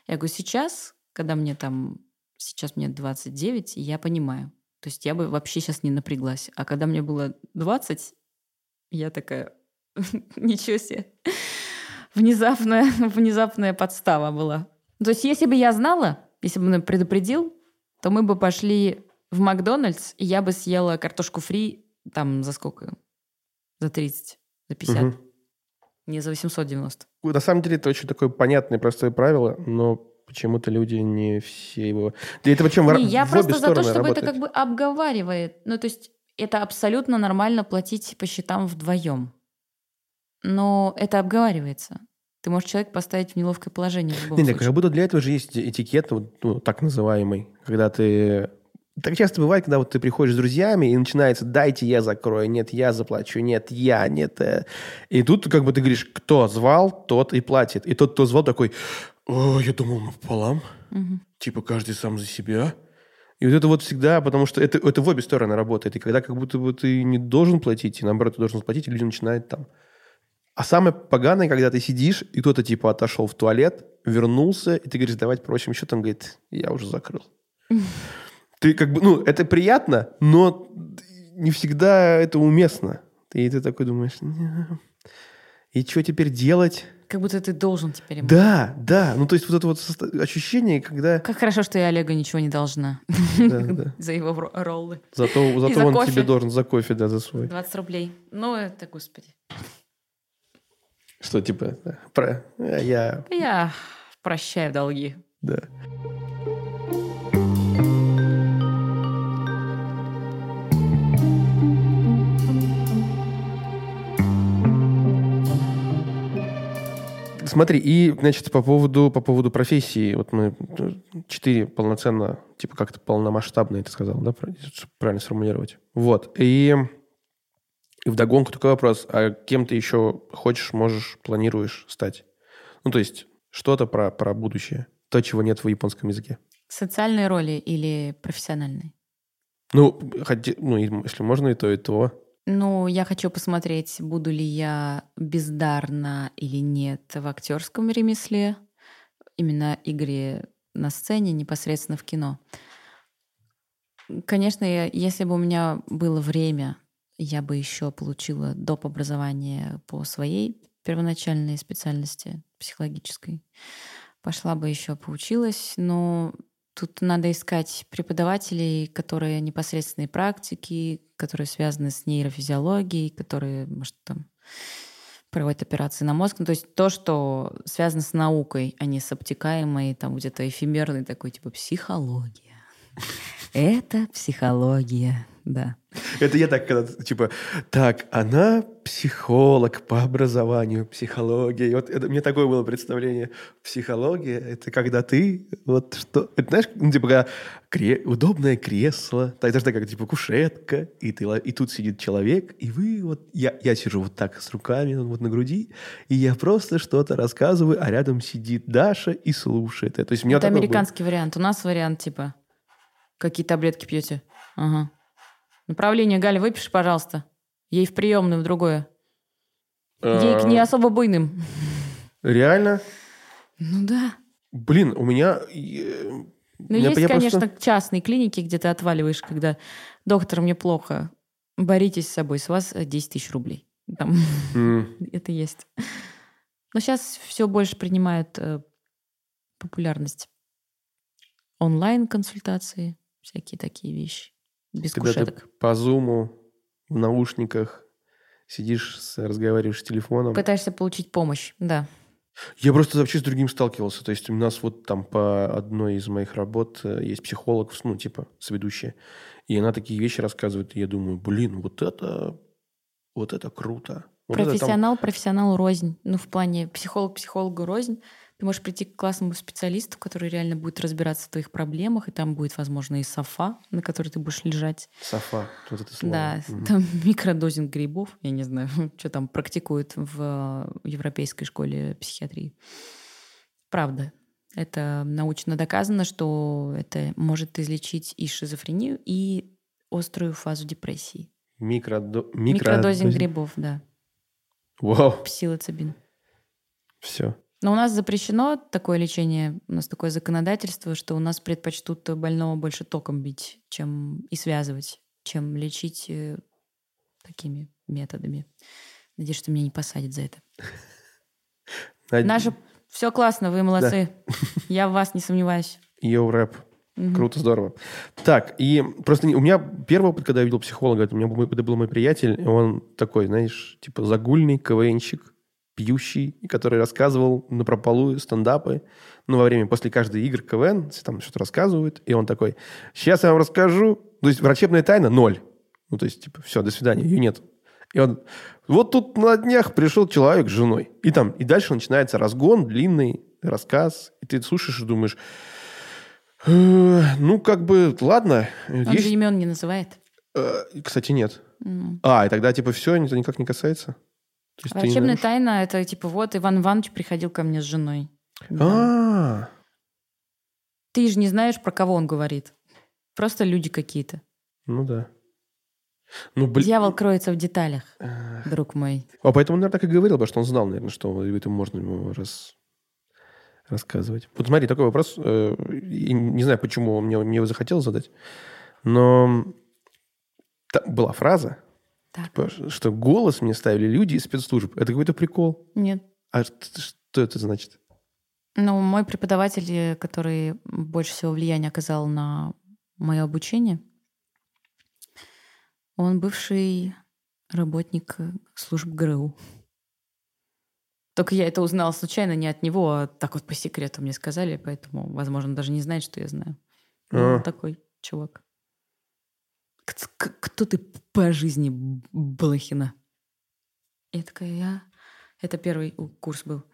B: Я говорю, сейчас, когда мне там... Сейчас мне 29, я понимаю. То есть я бы вообще сейчас не напряглась. А когда мне было 20, я такая, ничего себе. Внезапная, внезапная подстава была. То есть если бы я знала, если бы он предупредил, то мы бы пошли в Макдональдс, и я бы съела картошку фри там за сколько? За 30, за 50. Угу. Не за 890.
A: На самом деле это очень такое понятное, простое правило, но почему-то люди не все его...
B: Да это причем не, в, я в просто за то, чтобы работает. это как бы обговаривает. Ну, то есть это абсолютно нормально платить по счетам вдвоем. Но это обговаривается. Ты можешь человека поставить в неловкое положение в любом
A: не, случае. как будто для этого же есть этикет, ну, так называемый, когда ты так часто бывает, когда вот ты приходишь с друзьями, и начинается «дайте я закрою», «нет, я заплачу», «нет, я», «нет». Э». И тут как бы ты говоришь «кто звал, тот и платит». И тот, кто звал, такой «О, я думал, мы пополам». Угу. Типа каждый сам за себя. И вот это вот всегда, потому что это, это в обе стороны работает. И когда как будто бы ты не должен платить, и наоборот, ты должен платить, и люди начинают там. А самое поганое, когда ты сидишь, и кто-то типа отошел в туалет, вернулся, и ты говоришь, давайте просим счет, он говорит, я уже закрыл. Ты как бы, ну, это приятно, но не всегда это уместно. И ты такой думаешь, и что теперь делать?
B: Как будто ты должен теперь ему.
A: Да, да. Ну, то есть вот это вот ощущение, когда...
B: Как хорошо, что я Олегу ничего не должна. За его роллы.
A: Зато, зато он тебе должен за кофе, да, за свой.
B: 20 рублей. Ну, это, господи.
A: Что, типа, про... я...
B: Я прощаю долги.
A: Да. Смотри, и, значит, по поводу, по поводу профессии, вот мы четыре полноценно, типа как-то полномасштабно это сказал, да, правильно сформулировать. Вот, и, и вдогонку такой вопрос, а кем ты еще хочешь, можешь, планируешь стать? Ну, то есть что-то про, про будущее, то, чего нет в японском языке.
B: Социальные роли или профессиональные?
A: Ну, хоти, ну, если можно и то, и то.
B: Ну, я хочу посмотреть, буду ли я бездарна или нет в актерском ремесле, именно игре на сцене, непосредственно в кино. Конечно, если бы у меня было время, я бы еще получила доп. образование по своей первоначальной специальности психологической. Пошла бы еще поучилась, но Тут надо искать преподавателей, которые непосредственные практики, которые связаны с нейрофизиологией, которые, может, там проводят операции на мозг. Ну, то есть то, что связано с наукой, а не с обтекаемой, там где-то эфемерной такой, типа психология. Это психология, да.
A: Это я так, когда, типа, так, она психолог по образованию, психология. И вот это, мне такое было представление. Психология – это когда ты, вот что, это знаешь, ну, типа, когда кре, удобное кресло, так, даже такая, типа, кушетка, и, ты, и тут сидит человек, и вы вот, я, я сижу вот так с руками вот на груди, и я просто что-то рассказываю, а рядом сидит Даша и слушает это. То есть,
B: это американский было. вариант. У нас вариант, типа, какие таблетки пьете? Ага. Направление, Галя, выпиши, пожалуйста. Ей в приемную, в другое. Ей к не а. особо буйным.
A: Реально?
B: Ну да.
A: Блин, у меня...
B: Ну, есть, конечно, просто... частные клиники, где ты отваливаешь, когда доктор, мне плохо, боритесь с собой, с вас 10 тысяч рублей. Там. Mm. Это есть. Но сейчас все больше принимают э, популярность. Онлайн-консультации, всякие такие вещи. Без
A: Когда кушеток. ты по зуму в наушниках сидишь, разговариваешь с телефоном.
B: Пытаешься получить помощь, да.
A: Я просто вообще с другим сталкивался. То есть у нас вот там по одной из моих работ э, есть психолог, ну, типа, сведущая. И она такие вещи рассказывает, и я думаю, блин, вот это, вот это круто. Вот
B: Профессионал, это там... профессионал рознь. Ну, в плане психолог психологу рознь. Ты можешь прийти к классному специалисту, который реально будет разбираться в твоих проблемах, и там будет, возможно, и софа, на которой ты будешь лежать.
A: Софа, вот это слово.
B: Да, угу. там микродозинг грибов, я не знаю, что там практикуют в Европейской школе психиатрии. Правда. Это научно доказано, что это может излечить и шизофрению, и острую фазу депрессии.
A: Микродо...
B: Микродозинг грибов, да.
A: Вау.
B: Псилоцибин.
A: Все.
B: Но у нас запрещено такое лечение, у нас такое законодательство, что у нас предпочтут больного больше током бить, чем и связывать, чем лечить э, такими методами. Надеюсь, что меня не посадят за это.
A: Над-
B: Наше все классно, вы молодцы. Я в вас не сомневаюсь.
A: Йоу, рэп. Круто, здорово. Так, и просто у меня первый опыт, когда я видел психолога, это у меня был, это был мой приятель, он такой, знаешь, типа загульный КВНщик, пьющий, который рассказывал на прополу стендапы, ну, во время, после каждой игры КВН, там что-то рассказывают, и он такой, сейчас я вам расскажу, то есть врачебная тайна ноль. Ну, то есть, типа, все, до свидания, ее нет. И он, вот тут на днях пришел человек с женой. И там, и дальше начинается разгон, длинный рассказ. И ты слушаешь и думаешь, «Э, ну, как бы, ладно.
B: Он
A: есть-
B: же имен не называет.
A: Э, Кстати, нет.
B: Ну.
A: А, и тогда, типа, все, это никак не касается? То есть не
B: Врачебная тайна это типа вот Иван Иванович приходил ко мне с женой. Да.
A: А,
B: Ты же не знаешь, про кого он говорит. Просто люди какие-то.
A: ну да. Ну, блин.
B: Дьявол кроется в деталях, друг мой.
A: А поэтому он, наверное, так и говорил, потому что он знал, наверное, что это можно ему раз... рассказывать. Вот смотри, такой вопрос. э, Не знаю, почему он мне, мне его захотел задать, но там была фраза,
B: Так.
A: типа, что голос мне ставили люди из спецслужб. Это какой-то прикол.
B: Нет.
A: А что это значит?
B: Ну, мой преподаватель, э, который больше всего влияния оказал на мое обучение, он бывший работник э, служб ГРУ. Только я это узнала случайно не от него, а так вот по секрету мне сказали, поэтому, возможно, даже не знает, что я знаю. Ну,
A: А.
B: он такой чувак. Кто ты по жизни, Блохина? Я такая, я... Это первый курс был.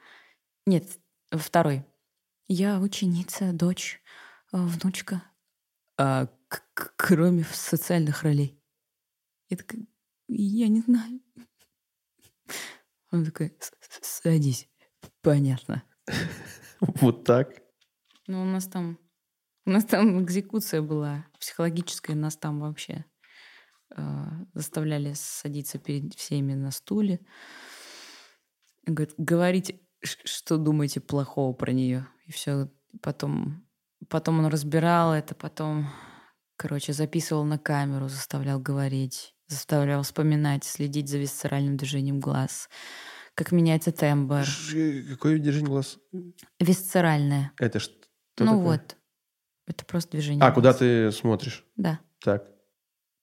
B: Нет, второй. Я ученица, дочь, э, внучка. А кроме социальных ролей. Я такая, я не знаю. Он такой, «С- с- садись. Понятно.
A: Вот так?
B: Ну, у нас там... У нас там экзекуция была психологическая, нас там вообще э, заставляли садиться перед всеми на стуле. Говорит, говорите, что думаете плохого про нее. И все. Потом, потом он разбирал это, потом, короче, записывал на камеру, заставлял говорить, заставлял вспоминать, следить за висцеральным движением глаз, как меняется тембр.
A: Какое движение глаз?
B: Висцеральное.
A: Это что
B: ну
A: такое?
B: вот. Это просто движение.
A: А, куда ты смотришь?
B: Да.
A: Так.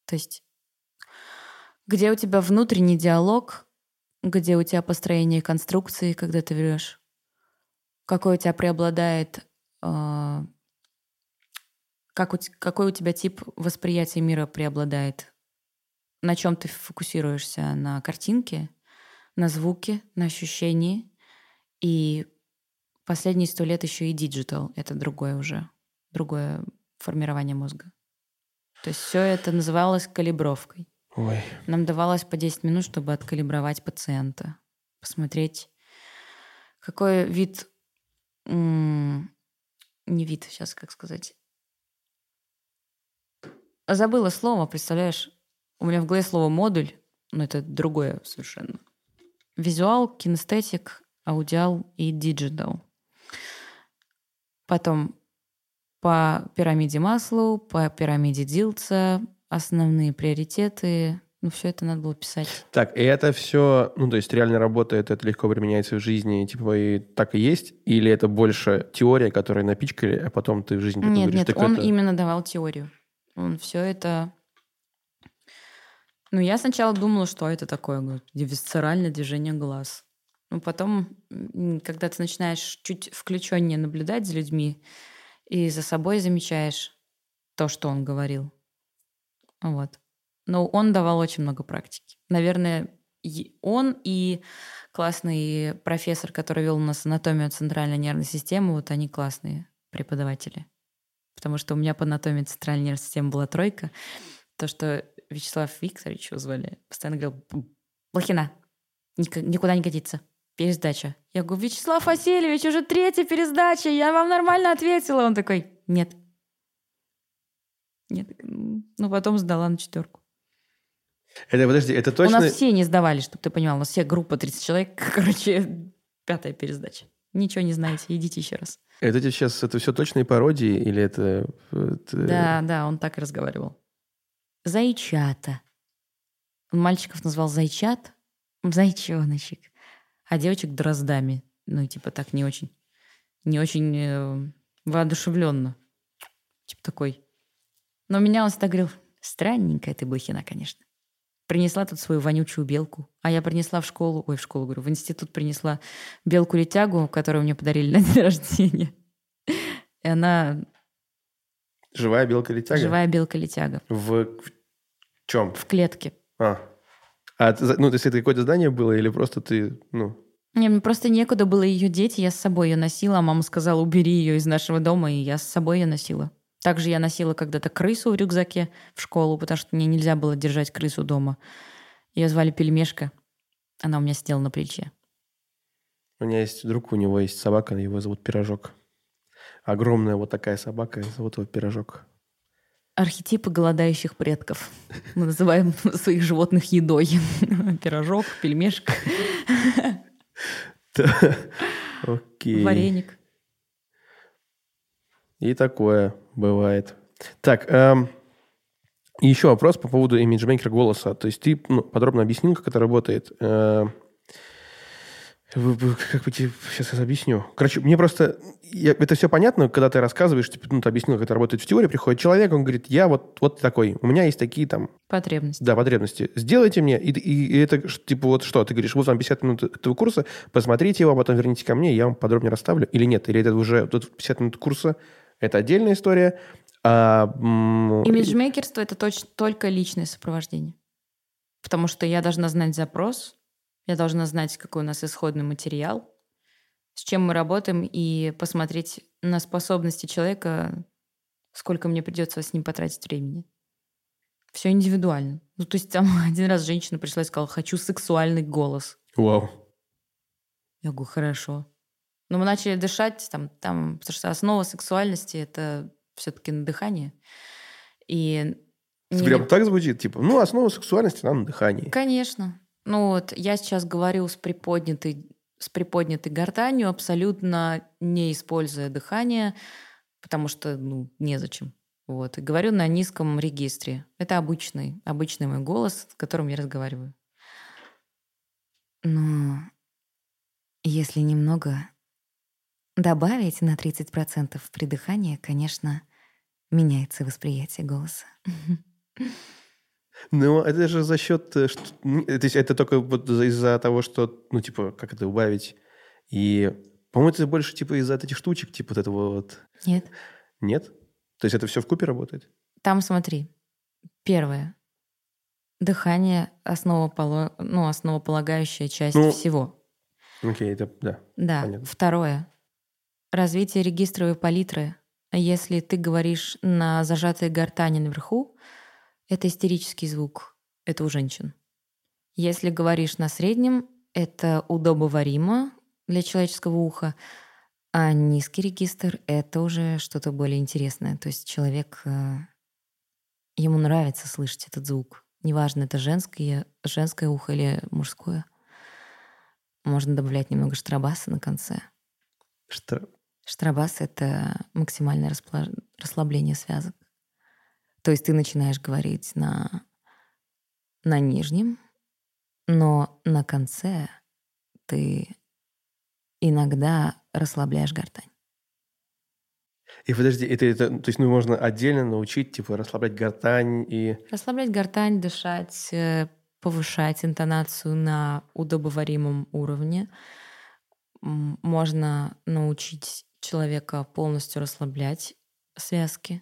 B: То есть, где у тебя внутренний диалог, где у тебя построение конструкции, когда ты врешь, какой у тебя преобладает, э, как у, какой у тебя тип восприятия мира преобладает, на чем ты фокусируешься, на картинке, на звуке, на ощущении, и последние сто лет еще и digital, это другое уже, другое формирование мозга. То есть все это называлось калибровкой.
A: Ой.
B: Нам давалось по 10 минут, чтобы откалибровать пациента, посмотреть, какой вид, не вид, сейчас как сказать. Забыла слово, представляешь? У меня в голове слово модуль, но это другое совершенно. Визуал, кинестетик, аудиал и digital. Потом по пирамиде Маслоу, по пирамиде Дилтса, основные приоритеты. Ну, все это надо было писать.
A: Так, и это все, ну, то есть реально работает, это легко применяется в жизни, типа, и так и есть? Или это больше теория, которую напичкали, а потом ты в жизни
B: Нет,
A: говоришь,
B: нет, он
A: это-
B: именно давал теорию. Он все это... Ну, я сначала думала, что это такое, висцеральное движение глаз. Ну, потом, когда ты начинаешь чуть включеннее наблюдать за людьми и за собой замечаешь то, что он говорил. Вот. Но он давал очень много практики. Наверное, он и классный профессор, который вел у нас анатомию центральной нервной системы, вот они классные преподаватели. Потому что у меня по анатомии центральной нервной системы была тройка. То, что Вячеслав Викторович его звали, постоянно говорил, Блохина, ник- никуда не годится. Пересдача. Я говорю, Вячеслав Васильевич, уже третья пересдача, я вам нормально ответила. Он такой, нет. Нет. Ну, потом сдала на четверку.
A: Это, подожди, это точно...
B: У нас все не сдавали, чтобы ты понимал. У нас все группа 30 человек, короче, пятая пересдача. Ничего не знаете, идите еще раз.
A: Это сейчас, это все точные пародии или это... это...
B: Да, да, он так и разговаривал. Зайчата. Он мальчиков назвал зайчат, зайчоночек, а девочек дроздами. Ну, типа так не очень, не очень э, воодушевленно. Типа такой. Но меня он всегда говорил, странненькая ты блохина, конечно. Принесла тут свою вонючую белку. А я принесла в школу, ой, в школу, говорю, в институт принесла белку-летягу, которую мне подарили на день рождения. И она...
A: Живая белка-летяга?
B: Живая белка-летяга.
A: В, чем?
B: В клетке.
A: А. а ну, то есть это какое-то здание было или просто ты, ну...
B: Не, мне просто некуда было ее деть, я с собой ее носила, а мама сказала, убери ее из нашего дома, и я с собой ее носила. Также я носила когда-то крысу в рюкзаке в школу, потому что мне нельзя было держать крысу дома. Ее звали Пельмешка. Она у меня сидела на плече.
A: У меня есть друг, у него есть собака, его зовут Пирожок. Огромная вот такая собака, зовут его Пирожок.
B: Архетипы голодающих предков. Мы называем своих животных едой. Пирожок, пельмешка.
A: Окей.
B: Вареник.
A: И такое бывает. Так, эм, еще вопрос по поводу имиджмейкера голоса. То есть ты ну, подробно объяснил, как это работает. Как бы тебе сейчас я объясню. Короче, мне просто... Я, это все понятно, когда ты рассказываешь, типа, ну, ты объяснил, как это работает в теории, приходит человек, он говорит, я вот, вот такой, у меня есть такие там...
B: Потребности.
A: Да, потребности. Сделайте мне, и, и, и это типа вот что? Ты говоришь, вот вам 50 минут этого курса, посмотрите его, а потом верните ко мне, я вам подробнее расставлю. Или нет? Или это уже тут 50 минут курса, это отдельная история. А,
B: Имиджмейкерство – это точ- только личное сопровождение. Потому что я должна знать запрос, я должна знать, какой у нас исходный материал, с чем мы работаем, и посмотреть на способности человека, сколько мне придется с ним потратить времени. Все индивидуально. Ну, то есть там один раз женщина пришла и сказала, хочу сексуальный голос.
A: Вау.
B: Я говорю, хорошо. Но мы начали дышать, там, там, потому что основа сексуальности — это все-таки на дыхание. И
A: Прям так звучит? Типа, ну, основа сексуальности на дыхании.
B: Конечно. Ну вот, я сейчас говорю с приподнятой, с приподнятой гортанью, абсолютно не используя дыхание, потому что, ну, незачем. Вот. И говорю на низком регистре. Это обычный, обычный мой голос, с которым я разговариваю. Но если немного добавить на 30% при дыхании, конечно, меняется восприятие голоса.
A: Ну, это же за счет... Э, что, то есть это только вот из-за того, что, ну, типа, как это убавить. И, по-моему, это больше, типа, из-за этих штучек, типа, вот этого вот...
B: Нет.
A: Нет? То есть это все в купе работает?
B: Там, смотри, первое. Дыхание — основополо... ну, основополагающая часть ну, всего.
A: Окей, это, да.
B: Да. Понятно. Второе. Развитие регистровой палитры. Если ты говоришь на зажатой гортани наверху, это истерический звук. Это у женщин. Если говоришь на среднем, это удобоваримо для человеческого уха, а низкий регистр — это уже что-то более интересное. То есть человек, э, ему нравится слышать этот звук. Неважно, это женское, женское ухо или мужское. Можно добавлять немного штрабаса на конце.
A: Что?
B: Штрабас — это максимальное расслабление связок. То есть ты начинаешь говорить на, на нижнем, но на конце ты иногда расслабляешь гортань.
A: И подожди, это, это, то есть ну, можно отдельно научить, типа, расслаблять гортань и...
B: Расслаблять гортань, дышать, э, повышать интонацию на удобоваримом уровне. Можно научить человека полностью расслаблять связки,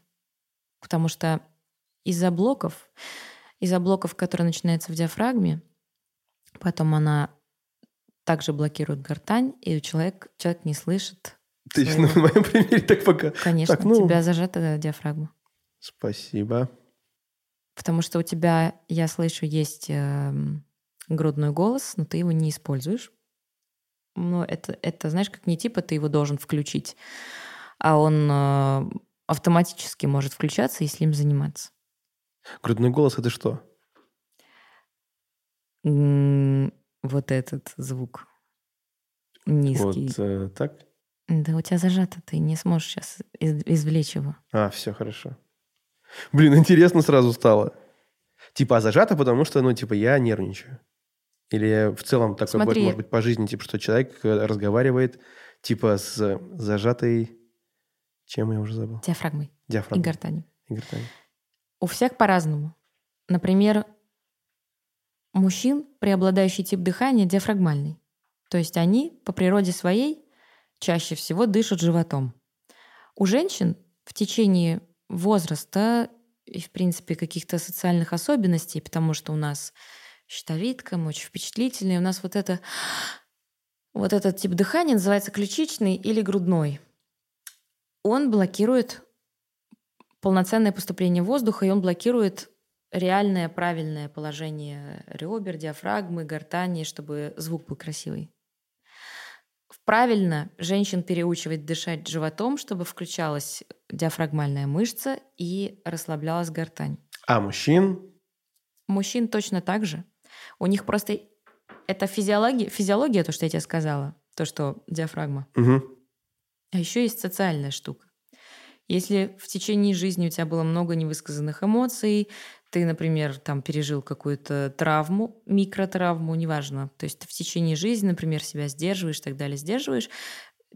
B: потому что из-за блоков, из-за блоков, которые начинаются в диафрагме, потом она также блокирует гортань, и человек, человек не слышит.
A: Ты своего... на моем примере так пока.
B: Конечно,
A: так,
B: ну... у тебя зажата диафрагма.
A: Спасибо.
B: Потому что у тебя, я слышу, есть э, грудной голос, но ты его не используешь. ну, это, это, знаешь, как не типа ты его должен включить, а он э, автоматически может включаться, если им заниматься.
A: Грудной голос это что?
B: М, Вот этот звук низкий.
A: Вот э, так?
B: Да у тебя зажато, ты не сможешь сейчас извлечь его.
A: А, все хорошо. Блин, интересно сразу стало. Типа, а зажато, потому что, ну, типа, я нервничаю. Или в целом такое
B: Смотри.
A: может быть по жизни, типа, что человек э, разговаривает, типа, с зажатой... Чем я уже забыл?
B: Диафрагмой и
A: Диафрагмой.
B: гортанью.
A: И гортань.
B: У всех по-разному. Например, у мужчин преобладающий тип дыхания диафрагмальный. То есть они по природе своей чаще всего дышат животом. У женщин в течение возраста и, в принципе, каких-то социальных особенностей, потому что у нас щитовидка, мы очень впечатлительные, у нас вот это вот этот тип дыхания называется ключичный или грудной. Он блокирует полноценное поступление воздуха, и он блокирует реальное правильное положение ребер, диафрагмы, гортани, чтобы звук был красивый. Правильно женщин переучивать дышать животом, чтобы включалась диафрагмальная мышца и расслаблялась гортань.
A: А мужчин?
B: Мужчин точно так же. У них просто это физиология, физиология, то, что я тебе сказала, то, что диафрагма.
A: Мгм.
B: А еще есть социальная штука. Если в течение жизни у тебя было много невысказанных эмоций, ты, например, там пережил какую-то травму, микротравму, неважно, то есть ты в течение жизни, например, себя сдерживаешь и так далее, сдерживаешь,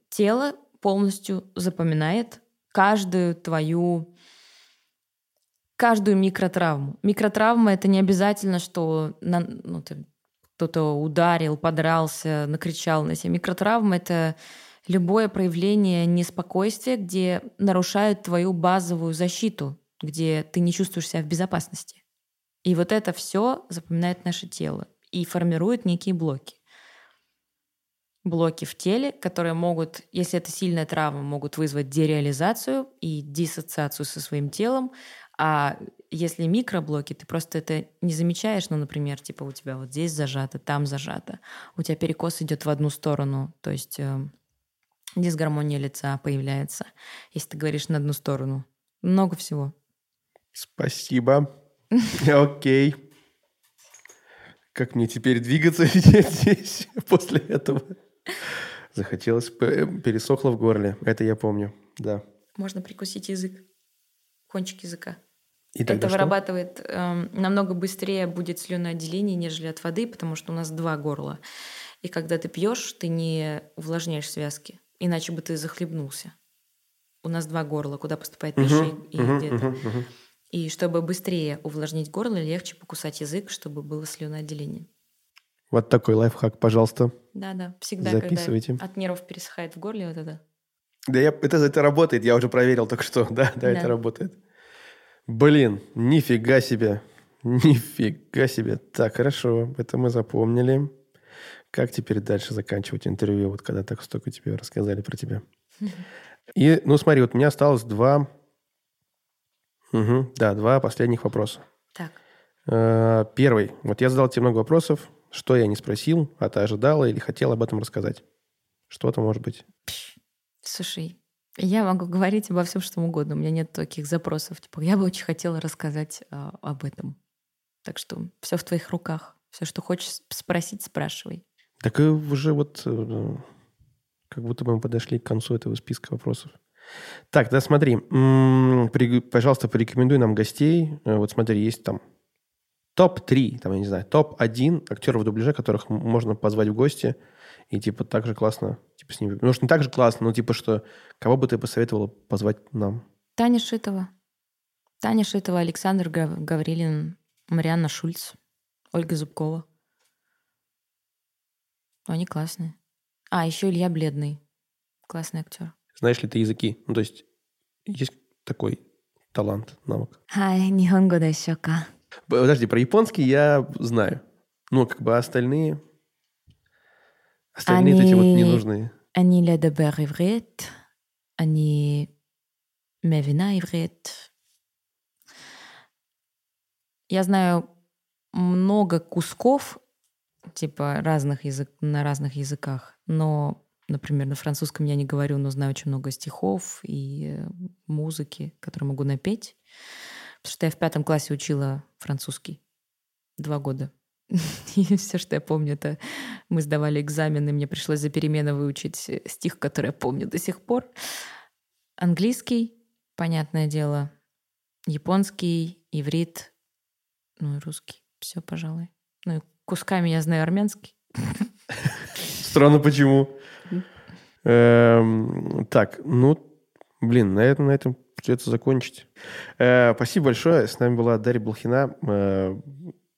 B: тело полностью запоминает каждую твою каждую микротравму. Микротравма это не обязательно, что на- ну, кто-то ударил, подрался, накричал на тебя. Микротравма это любое проявление неспокойствия, где нарушают твою базовую защиту, где ты не чувствуешь себя в безопасности. И вот это все запоминает наше тело и формирует некие блоки. Блоки в теле, которые могут, если это сильная травма, могут вызвать дереализацию и диссоциацию со своим телом. А если микроблоки, ты просто это не замечаешь, ну, например, типа у тебя вот здесь зажато, там зажато, у тебя перекос идет в одну сторону, то есть э, дисгармония лица появляется, если ты говоришь на одну сторону. Много всего.
A: Спасибо. Окей. Как мне теперь двигаться здесь после этого? Захотелось, п- пересохло в горле. Это я помню, да.
B: Можно прикусить язык, кончик языка.
A: И тогда
B: это
A: что?
B: вырабатывает эм, намного быстрее будет слюноотделение, нежели от воды, потому что у нас два горла. И когда ты пьешь, ты не увлажняешь связки, иначе бы ты захлебнулся. У нас два горла, куда поступает пища и
A: мгм.
B: И чтобы быстрее увлажнить горло, легче покусать язык, чтобы было слюноотделение.
A: Вот такой лайфхак, пожалуйста.
B: Да-да, всегда,
A: Записывайте.
B: когда от нервов пересыхает в горле, вот это.
A: Да я, это, это работает, я уже проверил только что. Да, да, это
B: Да.
A: работает. Блин, нифига себе. Нифига себе. Так, хорошо, это мы запомнили. Как теперь дальше заканчивать интервью, вот когда так столько тебе рассказали про тебя? И, ну смотри, вот у меня осталось два... Мгм, да, два последних вопроса.
B: Так,
A: Э, Первый. Вот я задал тебе много вопросов. Что я не спросил, а ты ожидала или хотела об этом рассказать? Что-то может быть.
B: слушай, я могу говорить обо всем, что угодно. У меня нет таких запросов. Типа, я бы очень хотела рассказать а, об этом. Так что все в твоих руках. Все, что хочешь спросить, спрашивай.
A: Так и уже вот э, как будто бы мы подошли к концу этого списка вопросов. Так, да, смотри, пожалуйста, порекомендуй нам гостей. Э, Вот смотри, есть там топ-3, там, я не знаю, топ-1 актеров дубляжа, которых можно позвать в гости, и типа так же классно, типа с ними. Может, не так же классно, но типа что, кого бы ты посоветовала позвать нам?
B: Таня Шитова. Таня Шитова, Александр Гав- Гаврилин, Марианна Шульц, Ольга Зубкова. Они классные. А, еще Илья Бледный. Классный актер.
A: Знаешь ли ты языки? Ну, то есть есть такой талант, навык.
B: Хай, нихонго да щека.
A: Подожди, про японский я знаю. Ну, как бы а остальные... Остальные они... эти вот
B: не
A: нужны.
B: Они le de ivret, они мевина иврит. Я знаю много кусков типа разных язык, на разных языках. Но, например, на французском я не говорю, но знаю очень много стихов и э, музыки, которые могу напеть. Потому что я в пятом классе учила французский два года. И все, что я помню, это мы сдавали экзамены, мне пришлось за перемены выучить стих, который я помню до сих пор. Английский, понятное дело, японский, иврит, ну и русский. Все, пожалуй. Ну и кусками я знаю армянский.
A: Странно, почему. Эм, так, ну, блин, на этом, на этом придется закончить. Э, спасибо большое. С нами была Дарья Блохина. Э,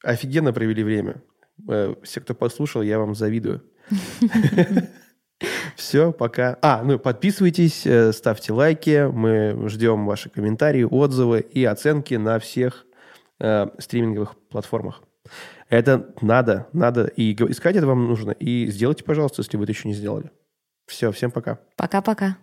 A: офигенно провели время. Э, все, кто послушал, я вам завидую. Все, пока. А, ну подписывайтесь, ставьте лайки. Мы ждем ваши комментарии, отзывы и оценки на всех э, стриминговых платформах. Это надо, надо. И искать это вам нужно. И сделайте, пожалуйста, если вы это еще не сделали. Все, всем пока.
B: Пока-пока.